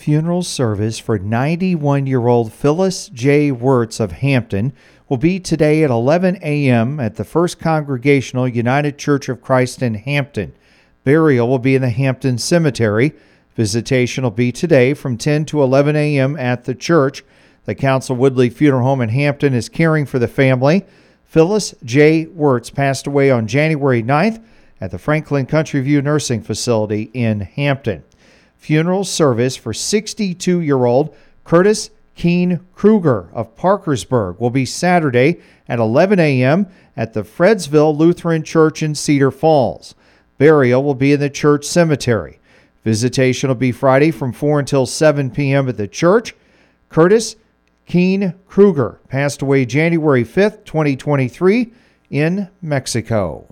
Funeral service for 91 year old Phyllis J. Wirtz of Hampton will be today at 11 a.m. at the First Congregational United Church of Christ in Hampton. Burial will be in the Hampton Cemetery. Visitation will be today from 10 to 11 a.m. at the church. The Council Woodley Funeral Home in Hampton is caring for the family. Phyllis J. Wirtz passed away on January 9th at the Franklin Country View Nursing Facility in Hampton funeral service for 62 year old Curtis Keen Kruger of Parkersburg will be Saturday at 11 a.m. at the Fredsville Lutheran Church in Cedar Falls. Burial will be in the church cemetery. Visitation will be Friday from 4 until 7 p.m. at the church. Curtis Keen Kruger passed away January 5th, 2023, in Mexico.